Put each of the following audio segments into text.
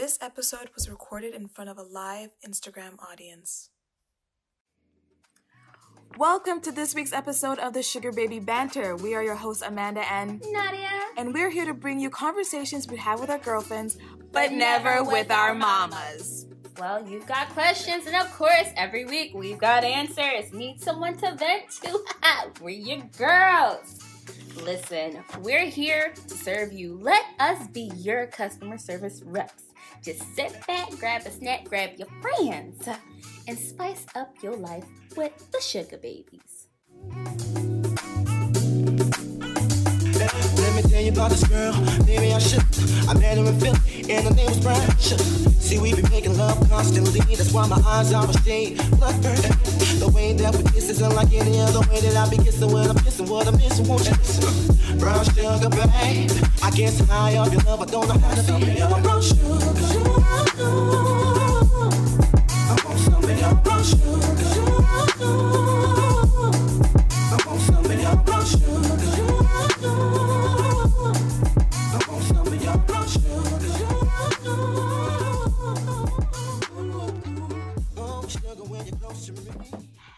This episode was recorded in front of a live Instagram audience. Welcome to this week's episode of the Sugar Baby Banter. We are your hosts, Amanda and Nadia. and we're here to bring you conversations we have with our girlfriends, but, never with our mamas. Well, you've got questions, and of course, every week we've got answers. Need someone to vent to? Ah, we're your girls. Listen, we're here to serve you. Let us be your customer service reps. Just sit back, grab a snack, grab your friends, and spice up your life with the Sugar Babies. You about this girl. Maybe I should. I met her in Philly, and her name was Brian. See, we be making love constantly. That's why my eyes are a shade. The way that we kiss isn't like any other way that I be kissing when I'm kissing what I'm missing. Won't you? Brown sugar, babe. I guess high off your love, I don't know how to feel. Brown sugar. I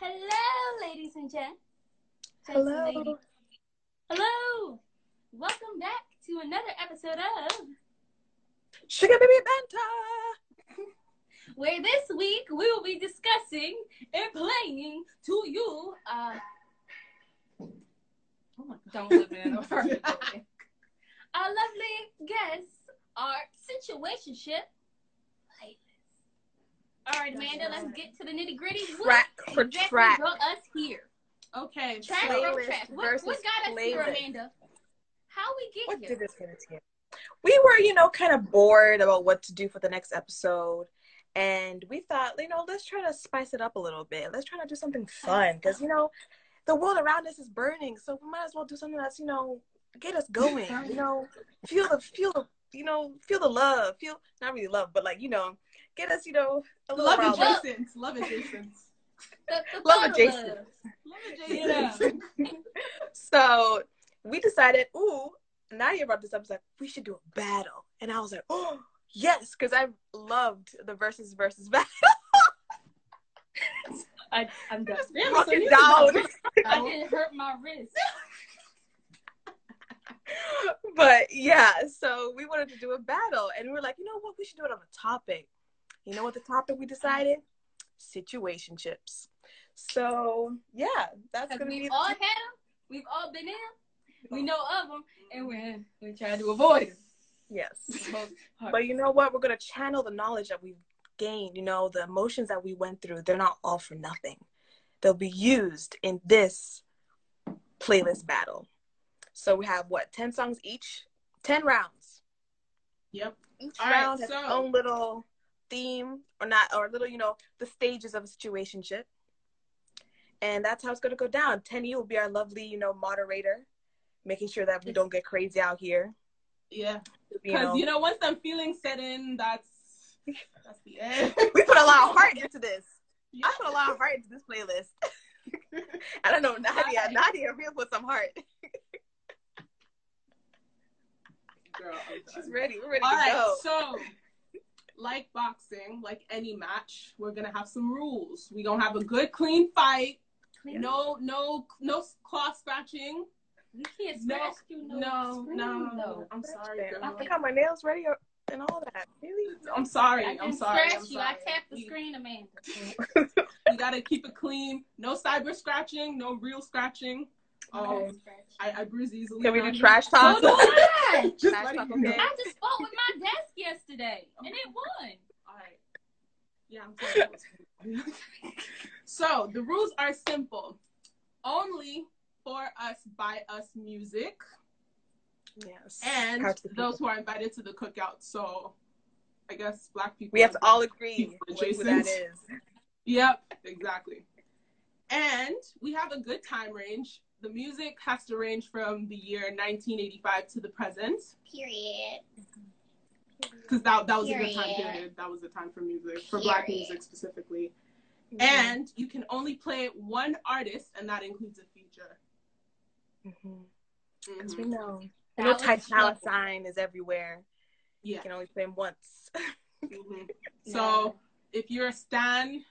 Hello, ladies and gents. Hello. Hello. Welcome back to another episode of Sugar Baby Banter. where this week we will be discussing and playing to you. Uh, oh my, don't live in a apartment building. Our lovely guests are situationship playlist. All right, Amanda, let's get to the nitty gritty. Track for exactly track. brought us here? Okay, Track so for track. What, what got us here. Amanda? How we get What here? did this get us here? We were, you know, kind of bored about what to do for the next episode. And we thought, you know, let's try to spice it up a little bit. Let's try to do something fun. Because, you know, the world around us is burning. So we might as well do something that's, you know, get us going. You know, feel the, feel the, you know, feel the love. Feel, not really love, but like, you know, get us, you know, a little love riled up. adjacent, love adjacent, The, the Love photo adjacent. love. love adjacent. Yeah. So we decided, ooh, Nadia brought this up. Was like, we should do a battle, and I was like, oh yes, because I loved the versus versus battle. I, I'm done. Really? Broke So it down. I didn't hurt my wrist. but yeah, so we wanted to do a battle, and we were like, you know what, we should do it on a topic. You know what the topic we decided? Situationships. So yeah, that's gonna be. we've all had them. We've all been in 'em. We oh. know of them, and we're we try to avoid them. yes. But you know what? We're gonna channel the knowledge that we've gained. You know, the emotions that we went through. They're not all for nothing. They'll be used in this playlist battle. So we have what? Ten songs each. Ten rounds. Yep. Each All right, round has so- its own little theme, or not, or little. You know, the stages of a situationship. And that's how it's gonna go down. Tenny will be our lovely, you know, moderator, making sure that we don't get crazy out here. Yeah, You because know, you know once them feelings set in, that's that's the end. we put a lot of heart into this. Yeah. I put a lot of heart into this playlist. I don't know, Nadia. Nadia real put some heart. Girl, She's ready. We're ready All to right, go. so like boxing, like any match, we're gonna have some rules. We gonna have a good, clean fight. Yeah. No, no, no claw scratching. We can't No, you. No, No, scream, no, though. I'm sorry, girl. I got my nails ready and all that. Really? I'm sorry. I I'm sorry. scratch I'm you. I tapped the We- screen, Amanda. you gotta keep it clean. No cyber scratching. No real scratching. Okay. Um, I, I bruise easily. Can we do trash talk? So do I. Just Trash talk, you know. okay. I just fought with my desk yesterday, and it won. All right. Yeah, I'm telling so the rules are simple. Only for us, by us music, Yes. and How to the those who are invited to the cookout. So, I guess black people. We have to all black agree who that is. Yep, exactly. And we have a good time range. The music has to range from the year 1985 to the present, Period. because that, that was a good time Period. period. That was the time for music, for black music specifically. And you can only play one artist, and that includes a feature. Mhm. Mhm. we know. That No was type simple. sign is everywhere. Yeah. You can only play them once. Mhm. So if you're a stan,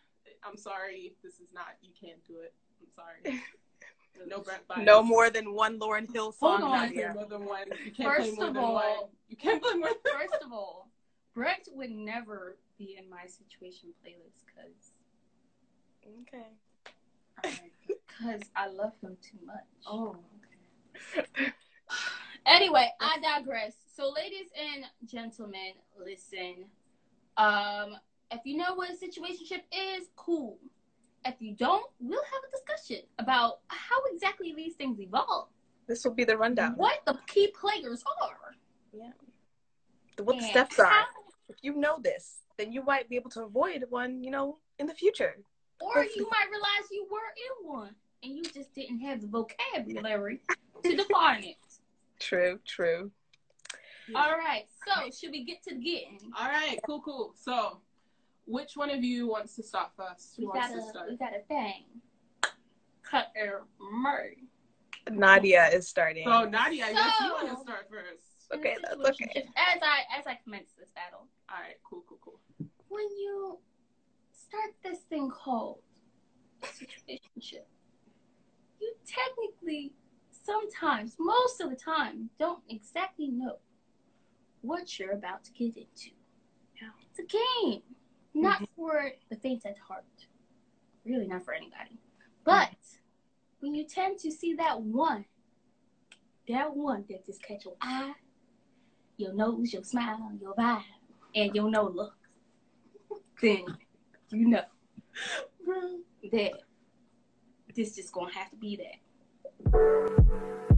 I'm sorry, this is not. You can't do it. I'm sorry. No Brent. No more than one Lauryn Hill song. Hold on. You can't Nadia. play more than one. You can't play First more of than all- one. You can't play more than First of all, Brett would never be in my situation playlist because Okay. because I love him too much. Oh, okay. anyway, I digress. So, ladies and gentlemen, listen. Um, if you know what a situationship is, cool. If you don't, we'll have a discussion about how exactly these things evolve, This will be the rundown. what the key players are, Yeah. What the and steps are. how- If you know this, then you might be able to avoid one, you know, in the future. Or you might realize you were in one and you just didn't have the vocabulary to define it. True, true. All right, so should we get to the getting? All right, cool, cool. So, which one of you wants to start first? Who We wants got to a start? we got a thing. Cut air Murray. Nadia is starting. Oh, so, Nadia, I guess you want to start first. Okay, that's okay. As I as I commence this battle, All right, cool, cool, cool. when you start this thing called situationship, you technically sometimes, most of the time, don't exactly know what you're about to get into. It's a game, not mm-hmm. for the faint at heart. Really, not for anybody. But when you tend to see that one, that one that just catch your eye, your nose, your smile, your vibe, and your no look, then you know that this just gonna have to be that.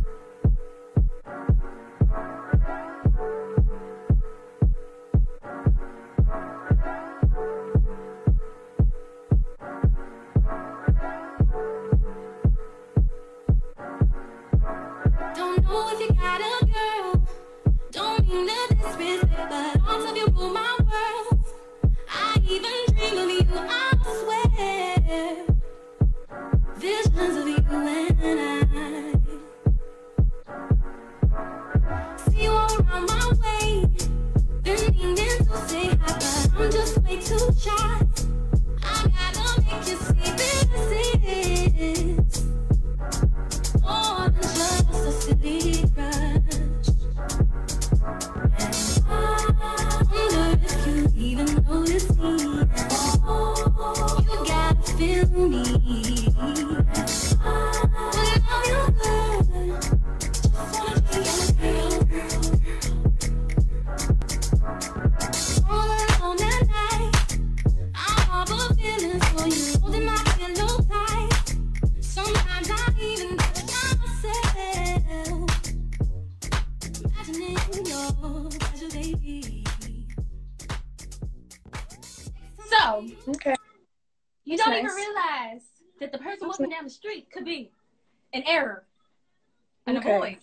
An Okay. avoid,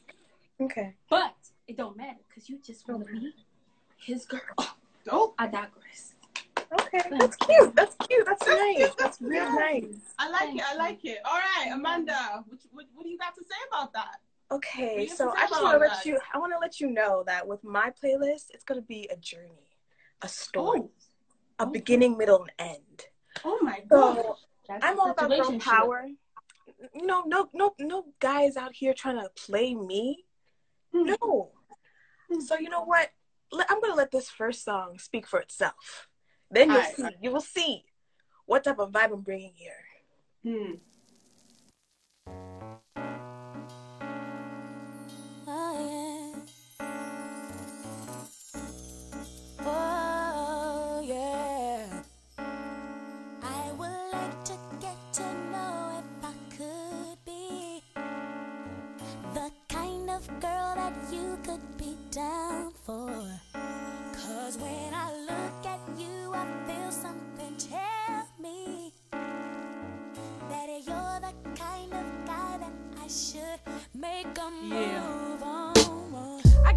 Okay. but it don't matter because you just want to be his girl. Dope. I digress. Okay. That's cute. That's cute. That's nice. That's real Yeah. nice. I like Thank it. I you. like it. All right, Amanda, what, what, what do you got to say about that? Okay, so I just want to let you. I want to let you know that with my playlist, it's gonna be a journey, a story, oh. a oh. beginning, middle, and end. Oh my god. So I'm all about girl situationship. power. You know, no, no, no guys out here trying to play me. No. So you know what? I'm gonna let this first song speak for itself. Then you'll Alright. see. You will see what type of vibe I'm bringing here. Hmm.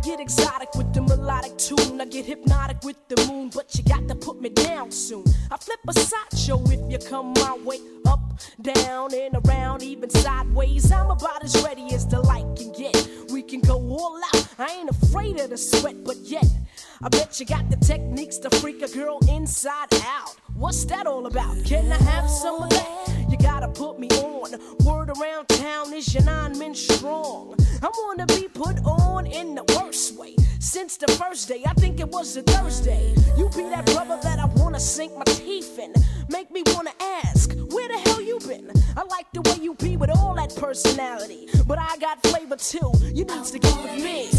Get exotic with the melodic tune. I get hypnotic with the moon, but you got to put me down soon. I flip a sideshow if you come my way. Up, down, and around, even sideways. I'm about as ready as the light can get. We can go all out. I ain't afraid of the sweat, but yet I bet you got the techniques to freak a girl inside out. What's that all about? Can I have some of that? You gotta put me on. Word around town is your nine men strong. I wanna be Since the first day, I think it was a Thursday. You be that brother that I wanna sink my teeth in. Make me wanna ask, where the hell you been? I like the way you be with all that personality. But I got flavor too. You needs to get with me.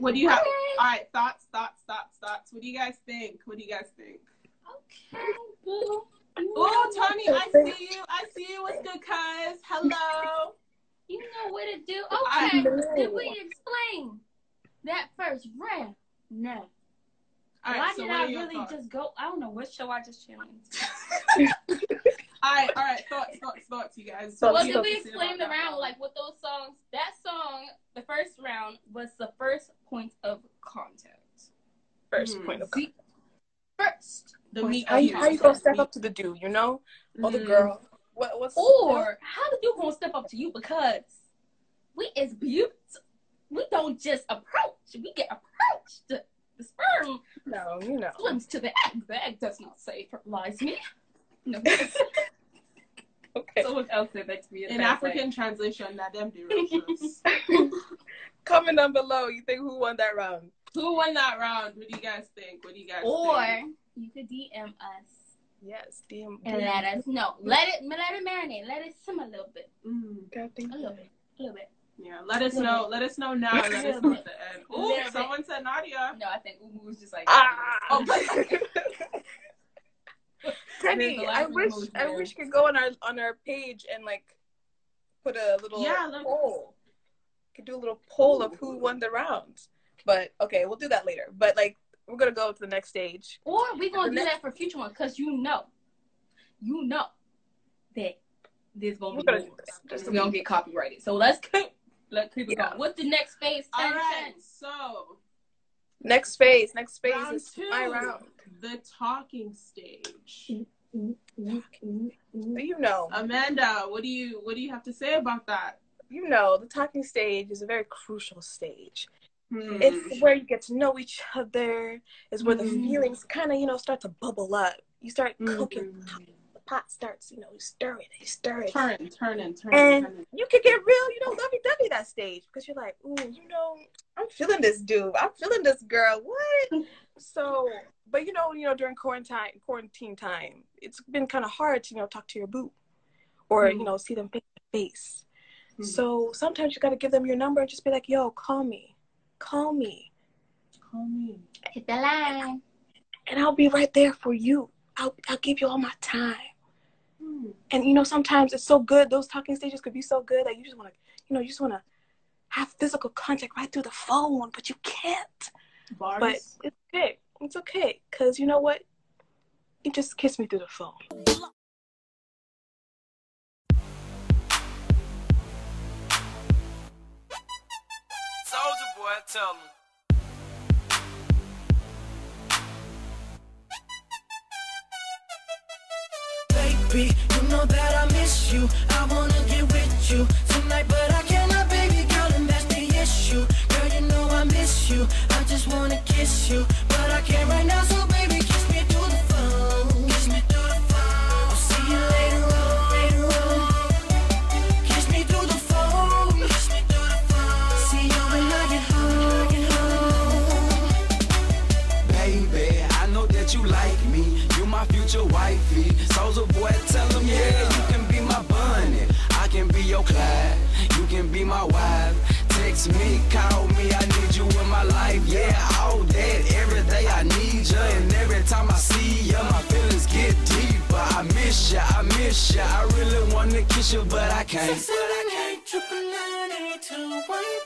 Right, what do you have? All right, thoughts, thoughts, thoughts, thoughts. What do you guys think? What do you guys think? Okay, boo. Oh, Tony, I see you. I see you. What's good, cuz? Hello. You know what to do. Okay, did we explain that first round? No. All Why so did I really thoughts? just go? I don't know what show I just chilling. into. All right, all right, thoughts, thoughts, thoughts, you guys. So Well, what did we have to say explain the round? Like with those songs, that song, the first round was the first point of contact. First Hmm. point of The first. the point meat. How you, how you gonna step meat. up to the dude, you know? Or the Mm. girl. What what's Or how the you gonna step up to you? Because we is beauty, we don't just approach. We get approached. The, the sperm No, you know. swims to the egg. The egg does not say fertilize me. No. Okay. Someone else said that to me. In the past, like, African translation, that them do. Comment down below. You think who won that round? Who won that round? What do you guys think? What do you guys Or think? you could DM us Yes, DM. and let us know. Let it let it marinate. Let it simmer a little bit. Mm, God, thank A you. little bit. A little bit. yeah, let us know. Let us know now. Let us know at the end. Little Oh, someone said Nadia. No, I think Umu was just like Ah. Oh, Penny, There's a I lot of wish I wish you could go on our on our page and like put a little Yeah, let me- poll. Could do a little poll of who won the round. But okay, we'll do that later. But like we're gonna go to the next stage. Or we gonna The do next- that for future ones because you know, you know that this gonna We're be gonna do more. this. We gonna get copyrighted. So let's keep let's keep it Yeah. going. What's the next phase? All 10, right, so Next phase. Next phase round is two, my round. The talking stage. You know, Amanda, what do you what do you have to say about that? you know, the talking stage is a very crucial stage. Hmm. It's where you get to know each other. It's where the Mhm. feelings kind of, you know, start to bubble up. You start Mhm. cooking. The pot starts, you know, you stir it, you stir it. turn, turning, turning, And turning. you can get real, you know, lovey dovey that stage because you're like, ooh, you know, I'm feeling this dude. I'm feeling this girl. What? so, but you know, you know, during quarantine quarantine time, it's been kind of hard to you know talk to your boo, or Mhm. you know see them face to face. Mhm. So sometimes you got to give them your number and just be like, yo, call me, call me, Call me. Hit the line. and I'll be right there for you. I'll I'll give you all my time. And you know, sometimes it's so good. Those talking stages could be so good that you just want to, you know, you just want to have physical contact right through the phone, but you can't. Bars. But it's okay. It's okay, cause you know what? You just kiss me through the phone. Soldier boy, tell me. Baby, you know that I miss you. I wanna get with you tonight, but I cannot, baby girl, and that's the issue. Girl, you know I miss you. I just wanna kiss you, but I can't right now. So You can be my wife. Text me, call me, I need you in my life. Yeah, all that, every day I need you. And every time I see you, my feelings get deeper. I miss you, I miss you. I really wanna kiss you, but I can't. Baby, you know that I miss you. I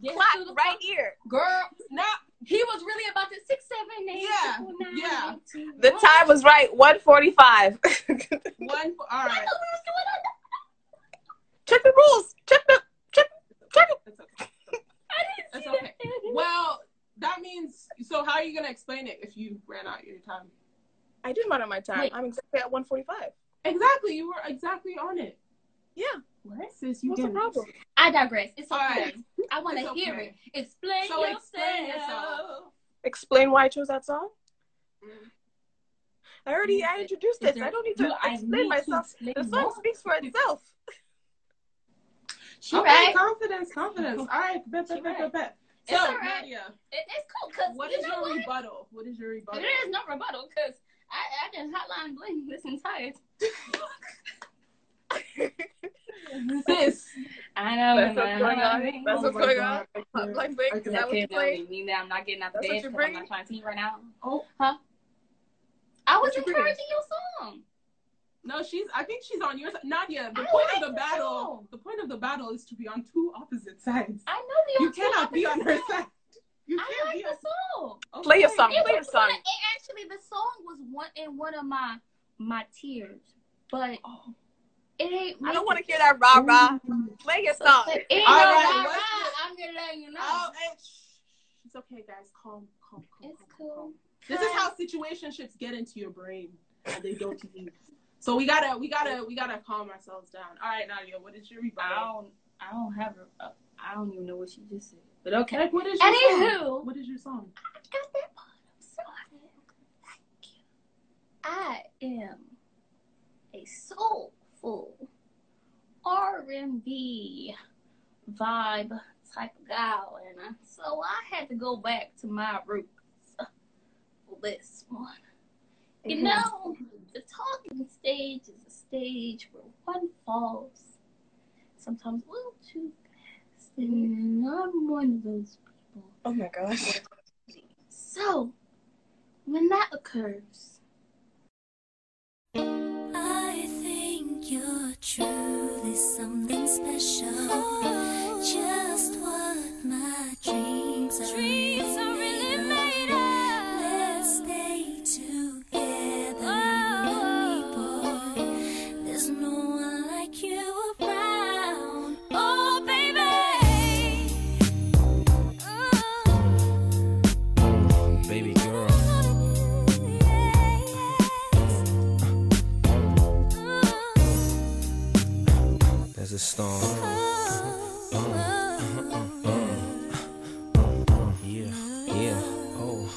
The Get clock the right phone. here. Girl, Now, he was really about to six, seven, eight, Yeah, nine, yeah. two, The one. time was right. 145. one, all right. check the rules. Check the check check it. It's okay. It's okay. Well, that means, so how are you going to explain it if you ran out of your time? I did run on my time. Wait. I'm exactly at 145. Exactly. You were exactly on it. Yeah. What? Sis, you What's the did it. problem? I digress. It's All okay. right. I want to It's hear it. Explain So yourself. explain yourself. Explain why I chose that song. Mm. I already I introduced Is it. there- I don't need to I explain need to myself. explain The song more? speaks for itself. She okay, right. confidence, confidence. All right, bet, She bet, bet, bet, bet. It's So, all right. Nadia, It, it's cool because what you is your what? rebuttal? What is your rebuttal? There is no rebuttal because I, I didn't hotline bling this entire. Sis, I know. That's what's going know, on. That's Oh what's going on. Hotline break. Is Does that that what you kid play? mean that I'm not getting out the That's bed you're because I'm not trying to see you right now? Oh. Huh? I was What you bringing? encouraging your song. no, she's. I think she's on your side. Nadia, the I point like of the the battle. song. The point of the battle is to be on two opposite sides. I know the You cannot be on her side. side. You I can't like be the song. on. Play a song. It Play a song. of- it actually the song was one in one of my my tears, but Oh. It ain't. I don't want to hear that rah rah. Mm-hmm. Play your song. It ain't All no right, rah rah. I'm just letting you know. Oh, hey, shh. It's okay, guys. Calm, calm, calm. it's calm, calm, calm. cool. This is how situationships get into your brain and they don't leave. So we gotta, we gotta, we gotta calm ourselves down. All right, Nadia, what is your I don't. I don't have a. I don't even know what she just said. But okay. Like, what is your Anywho. song? What is your song? I got that bottom side. Thank you. I am a soulful R&B vibe type of gal, and so I had to go back to my roots for this one. You know, the talking stage is a stage where one falls sometimes a little too fast, and mm-hmm. I'm one of those people. Oh my gosh. So, when that occurs, you're truly something special. Just what my There's a storm. Yeah, yeah, oh.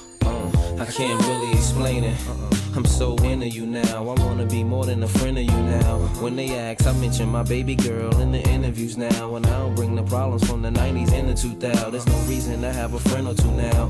I can't really explain it. I'm so into you now. I wanna be more than a friend of you now. When they ask, I mention my baby girl in the interviews now. And I don't bring the problems from the 90s and the 2000s. There's no reason to have a friend or two now.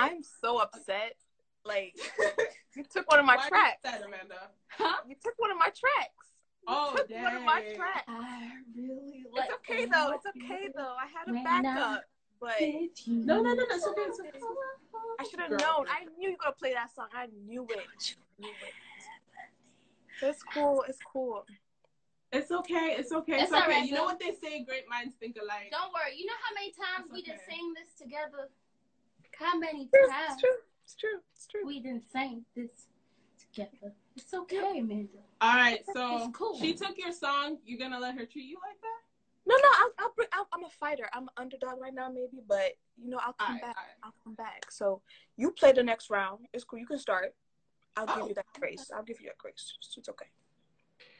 I'm so upset. Like you took one of my Why did tracks. That, Amanda. Huh? You took one of my tracks. Oh, you took one of my dang. tracks. I really like It's okay though. It's okay though. I had a backup, but No, no, no, no. It's okay. It's okay. I should have known. I knew you were gonna play that song. I knew it. Knew it. It's cool. It's cool. It's okay. It's okay. It's, It's okay. right, you know what they say? Great minds think alike. Don't worry. You know how many times It's we just okay. sang this together? How many It's times? true. It's true. It's true. We didn't sing this together. It's okay, Amanda. All right, so It's cool. she took your song. You're gonna let her treat you like that? No, no, I'll, I'll bring. I'll, I'm a fighter. I'm an underdog right now, maybe, but you know, I'll come Alright, back. alright. I'll come back. So you play the next round. It's cool. You can start. I'll Oh. give you oh. that grace. I'll give you that grace. It's, it's okay.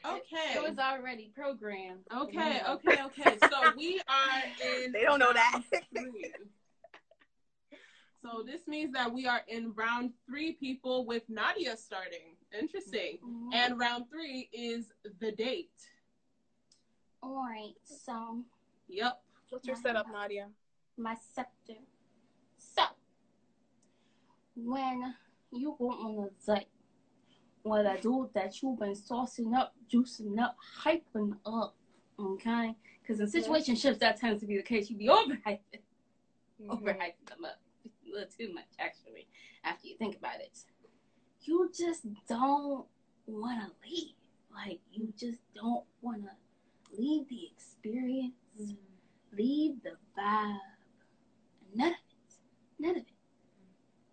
Okay. It was already programmed. Okay, okay, okay. So we are in. They don't know that. round three. so this means that we are in round three, people, with Nadia starting. Interesting. Mhm. And round three is the date. All right, so Yep. What's your setup, Nadia? my scepter. So, when you go on a date with a dude that you've been saucing up, juicing up, hyping up, okay? Because in situationships, that tends to be the case. You'd be overhyping, Mm-hmm. overhyping them up a little too much, actually, after you think about it. You just don't want to leave. Like, you just don't want to leave the experience leave the vibe. None of it. None of it.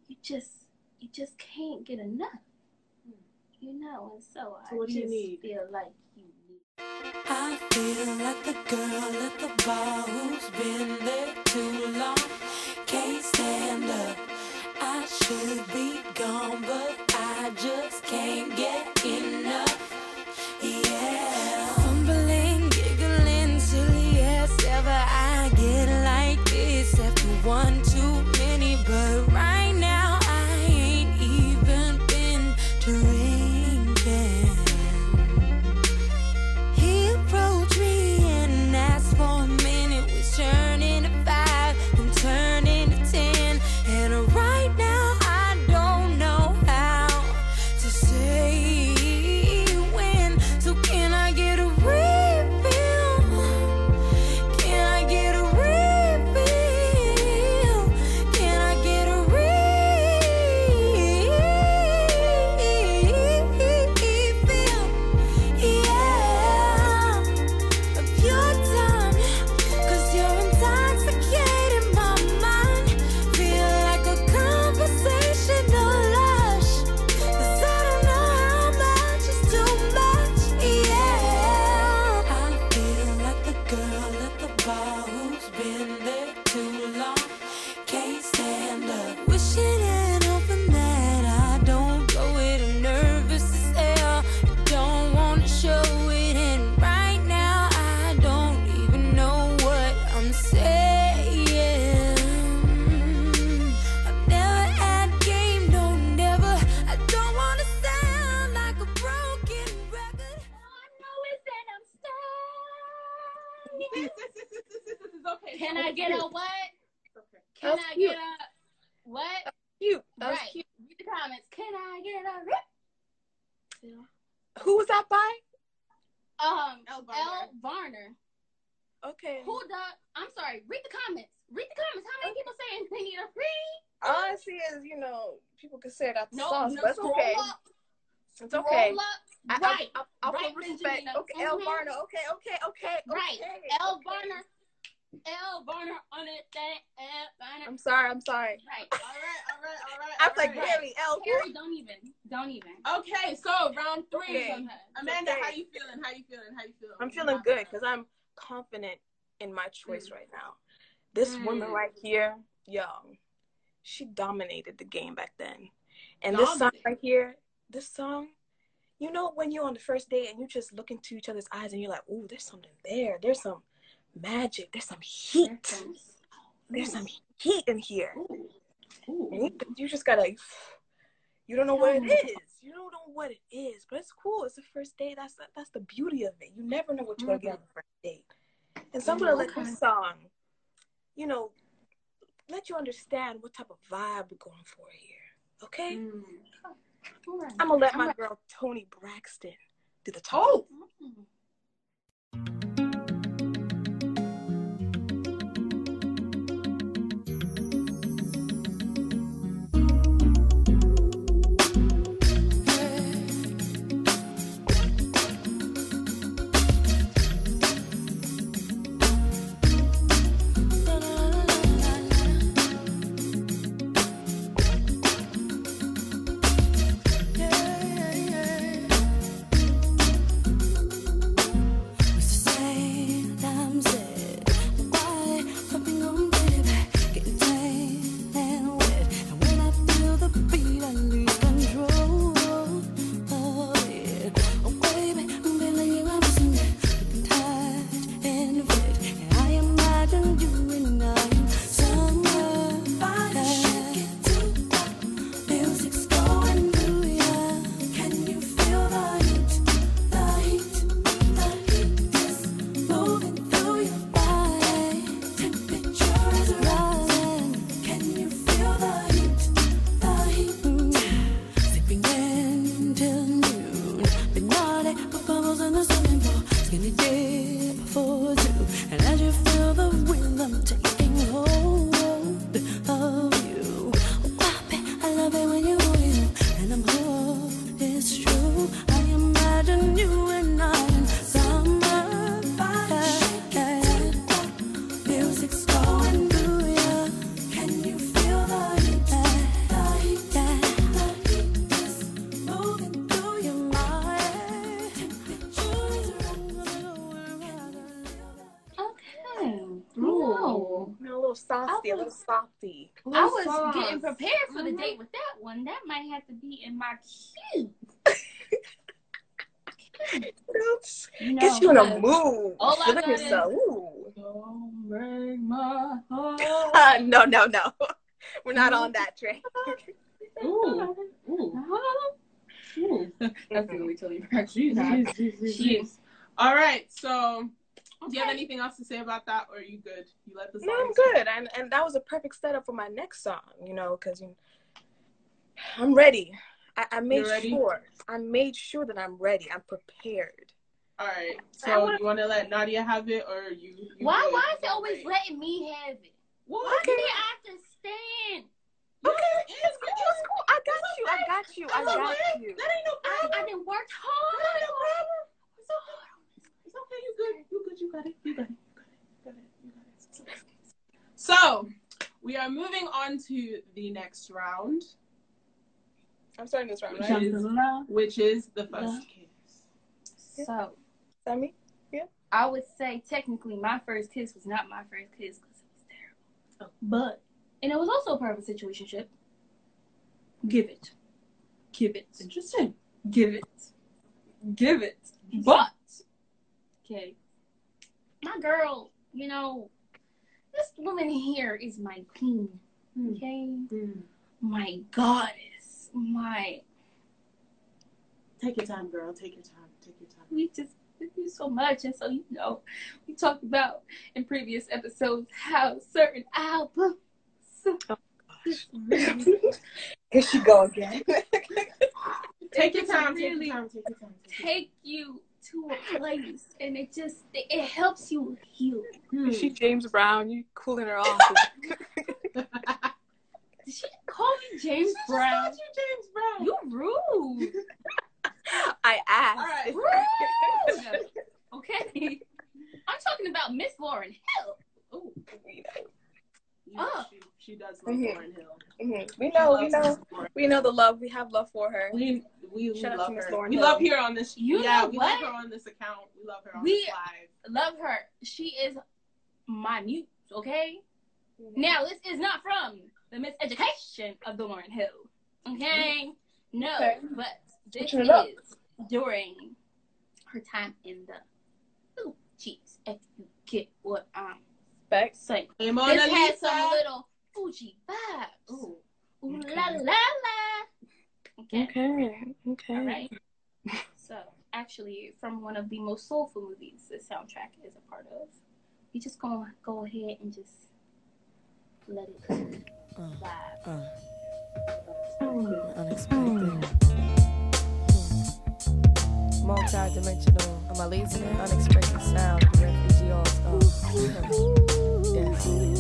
You just you just can't get enough. You know, and so, I So you just feel like you need I feel like the girl at the bar who's been there too long. Can't stand up. I should be gone, but I just can't get enough. Yeah. Fumbling, giggling, silly as ever. I get like this after one All see is, you know, people can say that the No, songs, no, but it's scroll okay. up. It's okay. Scroll up. I, I, right. I, I'll right, put respect. Benjamina. Okay, L. Mhm. Varner. Okay, okay, okay. Right. okay, L. okay. Varner. L. Varner on it. That L. Varner. I'm sorry. I'm sorry. Right. All right, all right, all right. I'm all like right. Harry L. Harry, don't even. Don't even. Okay, so round three. Okay. Amanda, Okay. how you feeling? How you feeling? How you feeling? I'm feeling good because I'm confident in my choice right now. This woman Mm. right here, yo, she dominated the game back then. And this song right here, this song, you know, when you're on the first date and you just look into each other's eyes and you're like, ooh, there's something there. There's some magic. There's some heat. There's some heat in here. Ooh. You, you just gotta, you don't know what it is. You don't know what it is, but it's cool. It's the first date. That's that's the beauty of it. You never know what you're gonna get on the first date. And so I'm gonna let this song, you know, let you understand what type of vibe we're going for here. Okay? Mm. Right. I'm gonna let my girl Toni Braxton do the talk. Oh, Mm. Saucy, a little softy. I was sauce. getting prepared for the Mhm. date with that one. That might have to be in my queue. You know, Get you in a but- mood. All I Feeling got is- yourself. Ooh. Don't break my heart. Uh, no, no, no. We're not on that train. Ooh. Ooh. Ooh. That's really Toni Braxton. She's, she's, She's- All right. So, do you have anything else to say about that, or are you good? You let the song. No, I'm good. And and that was a perfect setup for my next song, you know, because you I'm ready. I, I made ready? sure. I made sure that I'm ready. I'm prepared. All right. So, wanna- you want to let Nadia have it, or you? you Why? good? Why is it always letting me have it? Why You didn't understand. Okay, it's cool. It's cool. I got you. I got you. I It's got you. That ain't no I, problem. I didn't work That hard. ain't no problem. It's okay. It's okay. You good. You good. You got it. You got it. You got it. You got it. You got it. So, we are moving on to the next round, I'm starting this round, Which right? is- which is the first Love. kiss. So Sammy? I would say technically my first kiss was not my first kiss because it was terrible. Oh. But and it was also a part of a situationship. Give it. Give it. Interesting. Give it. Give it. But okay. My girl, you know, this woman here is my queen. Hmm. Okay? Hmm. My goddess. My Take your time, girl. Take your time. Take your time. we just we do so much and so you know we talked about in previous episodes how certain albums oh, Here she go again. Take your time. Take really your time. Take your time. Take take you to a place and it just it, it helps you heal time. she James Brown. You cooling her off. did she call me james brown you James Brown. you rude I asked. All right. rude okay i'm talking about miss lauryn hill Ooh. We. Oh. She, she does love Mhm. Lauryn Hill. Mhm. We know. We know. We know the love. We have love for her. We we, we Shout out love to her. Lauren we Hill. love her on this. You yeah, know we what? love her on this account. We love her on We- this live. love her she is my muse okay mm-hmm. Now, this is not from the miseducation of the Lauryn Hill. Okay? Mm-hmm. No, Okay. but this Switching it up. is during her time in the Ooh, jeez, if you get what I'm Respect. saying. Hey, Mona this has some little Fugee vibes. Ooh. Ooh Okay. la la la. Okay. Okay. Okay. All right. So, actually, from one of the most soulful movies, the soundtrack is a part of. We just gonna go ahead and just let it uh, vibe. Uh. Unexpected. Multi-dimensional. Am I losing it? Unexpected sound. The refugee all star. Uh, yes.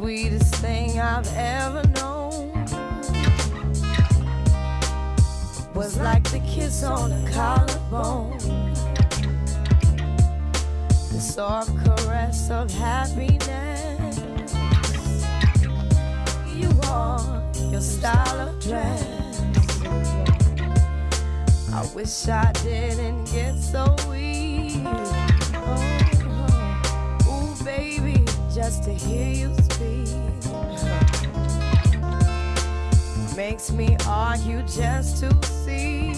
Sweetest thing I've ever known was like the kiss on a collarbone. The soft caress of happiness. You are your style of dress. I wish I didn't get so weak. Oh, just to hear you speak makes me argue just to see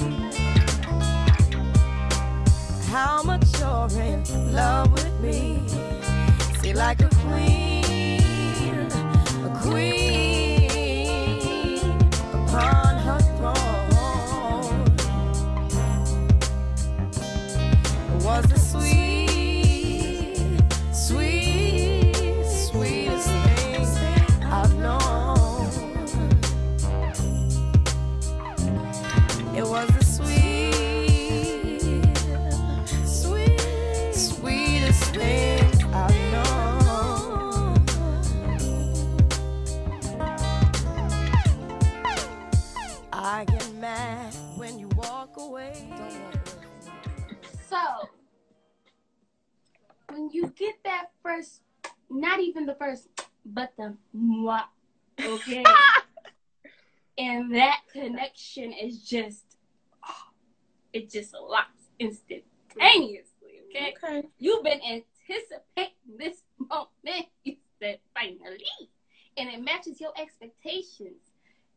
how much you're in love with me. See, like a queen, first, not even the first, but the mwah, okay? and that connection is just, oh, it just locks instantaneously, okay? Okay. You've been anticipating this moment. You said finally. And it matches your expectations.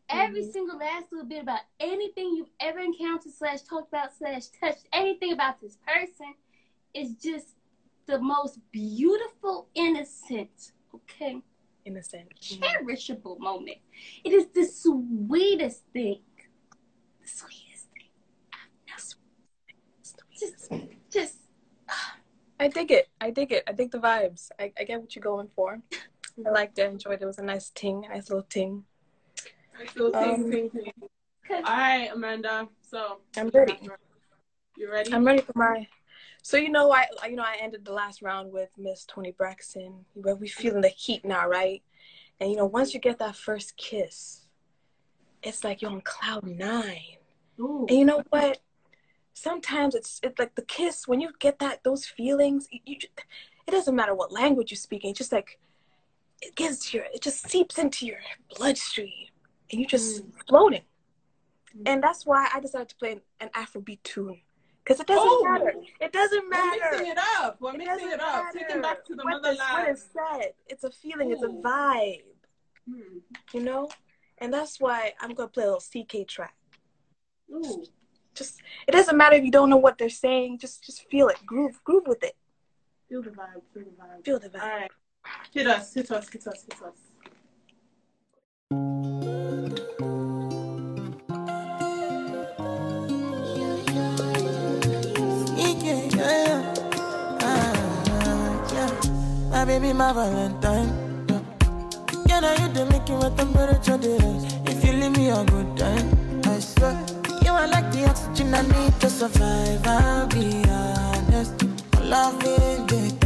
Every mm-hmm. single last little bit about anything you've ever encountered, slash talked about, slash touched, anything about this person is just the most beautiful, innocent, okay, Innocent. cherishable moment. It is the sweetest thing. The sweetest thing. Just, just I dig it. I dig it. I dig the vibes. I, I get what you're going for. I liked it. I enjoyed it. It was a nice ting, a nice little ting. Nice little ting, Um, ting, ting. All right, Amanda. So I'm ready. You ready? I'm ready for my. So you know, I you know I ended the last round with Miss Toni Braxton. Where we feeling the heat now, right? And you know, once you get that first kiss, it's like you're on cloud nine. Ooh. And you know what? Sometimes it's it's like the kiss when you get that those feelings. You, it doesn't matter what language you're speaking. It's just like it gets your it just seeps into your bloodstream, and you're just mm. floating. Mm. And that's why I decided to play an Afrobeat tune because it doesn't Oh! matter. It doesn't matter. We're mixing it up. We're mixing it up. Matter it back to the what this- what motherland. is said. It's a feeling. It's a vibe. Hmm. You know, and that's why I'm gonna play a little CKay track. Ooh. Just it doesn't matter if you don't know what they're saying. Just just feel it. Groove groove with it. Feel the vibe. Feel the vibe. Feel the vibe. All right. Hit us. Hit us. Hit us. Hit us. Baby, my Valentine. Yeah, yeah now you the making my temperature dey rise. If you leave me a good time, I swear. You are like the oxygen I need to survive. I'll be honest. Loving the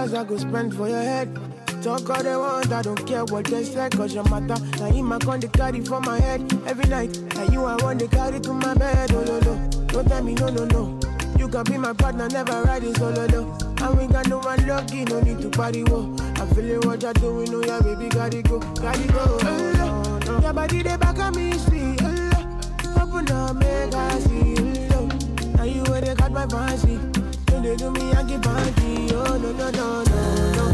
dollars I go spend for your head. Talk all they want, I don't care what they say, cause your matter. Now him I con the carry for my head every night. Now you I want to carry to my bed, oh no no. Don't tell me no no no. You can be my partner, never ride it solo no. And we got no one lucky, no need to party wo. I feel it what you're doing, oh yeah baby, gotta go, gotta go. Oh, no, no. Your body they back on me, see. Oh, open up, make I see. Oh, now you where they got my fancy. When they do me, I get funky. Oh no no no no no.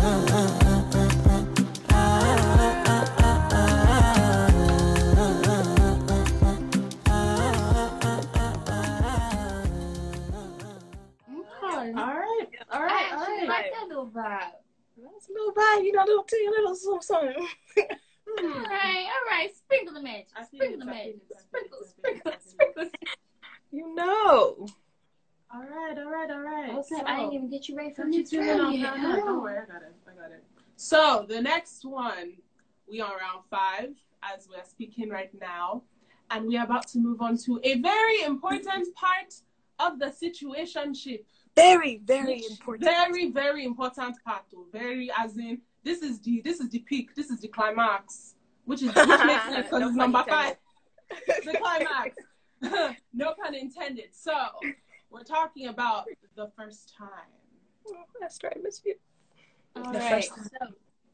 okay. All right. All right. I All actually right. like that little vibe. That's a little vibe, you know, little ting, little something, something. All hmm. right, all right. Sprinkle the magic. Sprinkle the magic. it, I feel Sprinkle, it, I feel sprinkle, it, I feel sprinkle. You know. All right. All right. All right. What's that? I didn't even get you ready for Don't the you do it round on yet. camera? Hold Don't worry, I got it. I got it. So the next one, we are on round five as we are speaking right now, and we are about to move on to a very important part of the situationship. Very, very Which- important. Very, very important part. Though. Very, as in, this is the this is the peak. This is the climax, which is which makes sense because No it's pun number intended. five. the climax. no pun intended. So we're talking about the first time. Oh, that's right, Miss you. All The right. So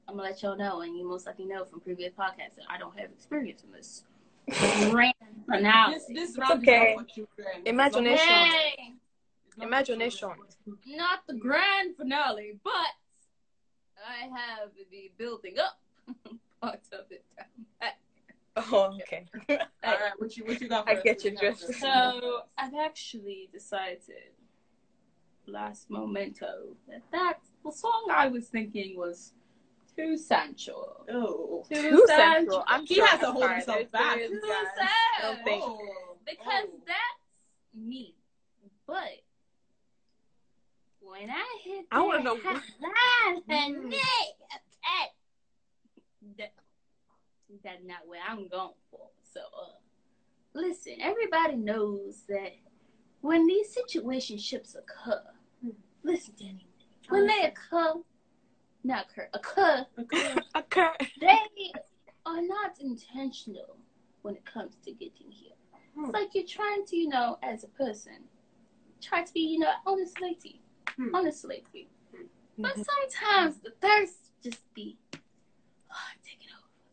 I'm gonna let y'all know, and you most likely know from previous podcasts that I don't have experience in this grand finale. This this round okay. is not. Imagination. Hey, not Imagination. children. not the grand finale, but I have the building up part of it. Oh, okay. All right, what you what you got? For I us? get your you drift. So I've actually decided, last momento, that that the song I was thinking was Too sensual. Oh. Too, Too sensual. sensual. I'm He has to hold sorry. himself back. Too sensual. sad. Oh. Because Oh. that's me. But when I hit I wanna know hot what- line, Mm. that, that, that's not what I'm going for. So, uh, listen, everybody knows that when these situationships occur, listen, Danny, when they occur, not occur, occur, Occur. they are not intentional when it comes to getting here. Hmm. It's like you're trying to, you know, as a person, try to be, you know, honest lady. Hmm. Honest lady. But Mhm. sometimes the thirst just be.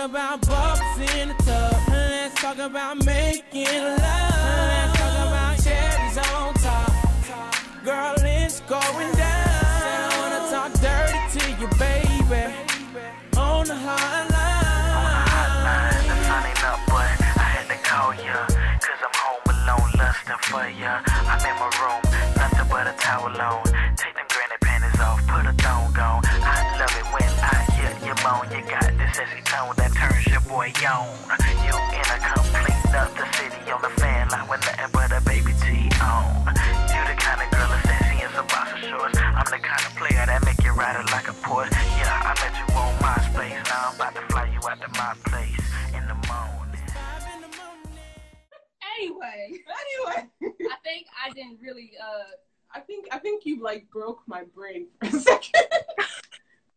about bubbles in the tub. Let's talk about making love. Let's talk about cherries on top. Girl, it's going down. Said I wanna talk dirty to you, baby. On the hotline. Signing up, but I had to call ya. Cause I'm home alone, lusting for ya. I'm in my room, nothing but a towel on. Take them granny panties off, put a thong on. I love it when I hear you moan. You got this sexy tone that turns your boy on. You in a complete nut, the city on the fan line with nothing but a baby T on. You the kind of girl that's sexy in some boxer shorts. I'm the kind of player that make you ride it like a Porsche. Yeah, I met you on MySpace. Now I'm about to fly you out to my place in the morning. Anyway, Anyway, I think I didn't really uh I think I think you like broke my brain for a second.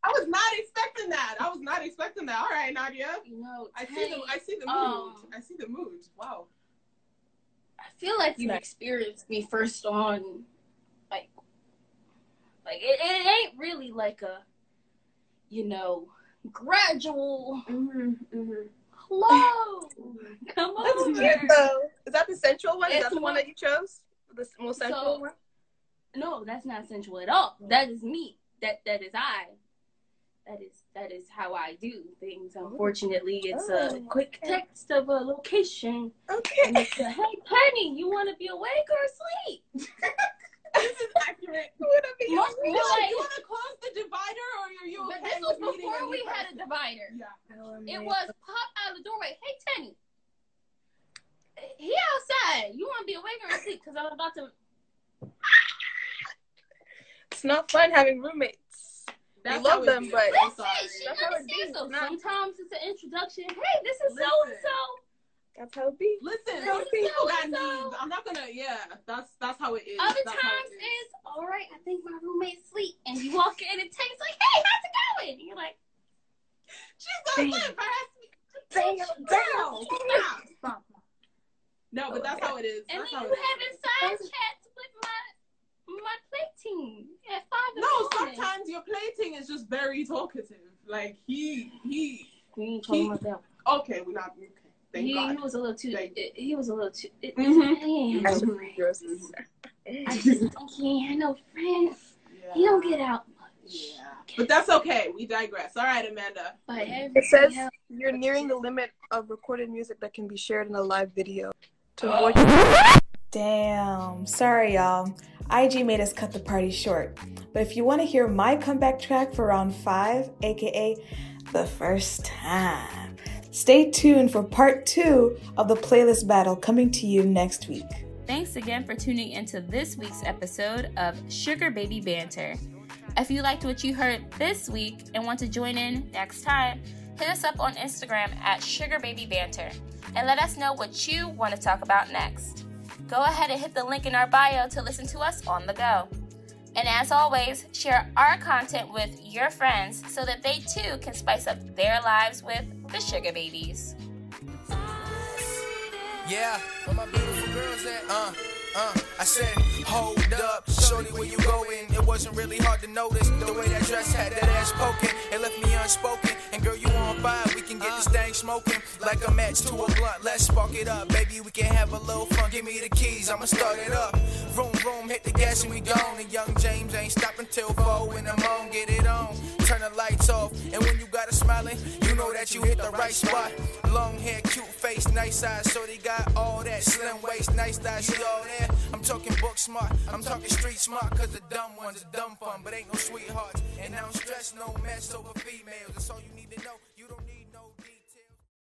I was not expecting that. I was not expecting that. All right, Nadia. you know I see the I see the mood. um, I see the mood. Wow. I feel like you've experienced me first on like like it, it ain't really like a you know gradual Mm-hmm, mm-hmm. hello come That's over cute though. Is that the sensual one? Is It's that the one more- that you chose? The most sensual So- one? no that's not sensual at all that is me that that is I that is that is how I do things oh. unfortunately it's a Oh, quick okay. text of a location and Okay. it's a hey Penny you want to be awake or asleep This is accurate. Would it be Most You want, like- you want to close the divider, or are you okay? but this was before we had a divider Yeah. Oh, It was pop out of the doorway. Hey, Tenny. He outside. You want to be awake or asleep? Because I'm about to. It's not fun having roommates. That's we love them, is. but I'm Listen, sorry. she That's how it understands. be. So Nah. sometimes it's an introduction. Hey, this is so and so. that's how it be. Listen, So- some people got needs. I'm not gonna. Yeah, that's that's how it is. Other That's times it is. is all right. I think my roommate's sleep, and you walk in and Tenny's like, "Hey, how's it going?" And you're like, she's gonna Damn. live. Perhaps. Damn, Girl, damn. stop, stop. No, but that's how it is. and That's then you it is. having side chats with my my play at five No, morning. sometimes your plating is just very talkative. Like he he. We ain't talking he- about that. Okay, we're not. Okay, thank he, God. he was a little too. Thank- it- he was a little too. It, Mhm. he ain't I had no would friends. gross. I just think he ain't had no friends. Yeah. He don't get out much. Yeah, but that's okay. We digress. All right, Amanda. But It says else- you're nearing the limit of recorded music that can be shared in a live video. To Oh. avoid Damn. Sorry, y'all. IG made us cut the party short. But if you want to hear my comeback track for round five, aka the first time, stay tuned for part two of the playlist battle coming to you next week. Thanks again for tuning into this week's episode of Sugar Baby Banter. If you liked what you heard this week and want to join in next time, hit us up on Instagram at Sugar Baby Banter and let us know what you want to talk about next. Go ahead and hit the link in our bio to listen to us on the go. And as always, share our content with your friends so that they too can spice up their lives with the Sugar Babies. Yeah, where my beautiful girls at? Uh, uh, I said, hold up, shorty, where you going? It wasn't really hard to notice the way that dress had that ass poking. It left me unspoken. And girl, you on fire, we can get this thing smoking like a match to a blunt. Let's spark it up, baby. We can have a little fun. Give me the keys, I'ma start it up. Vroom, vroom, hit the gas and we gone. And young James ain't stopping till four in the morning. Get it on, turn the lights off. And when you got a smiling, you know that you hit the right spot. Long hair, cute face, nice eyes. So they got all that slim waist, nice thighs. She all there. I'm talking book smart, I'm talking street smart. Cause the dumb ones are dumb fun, but ain't no sweethearts. And I don't stress no mess over females. That's all you need to know.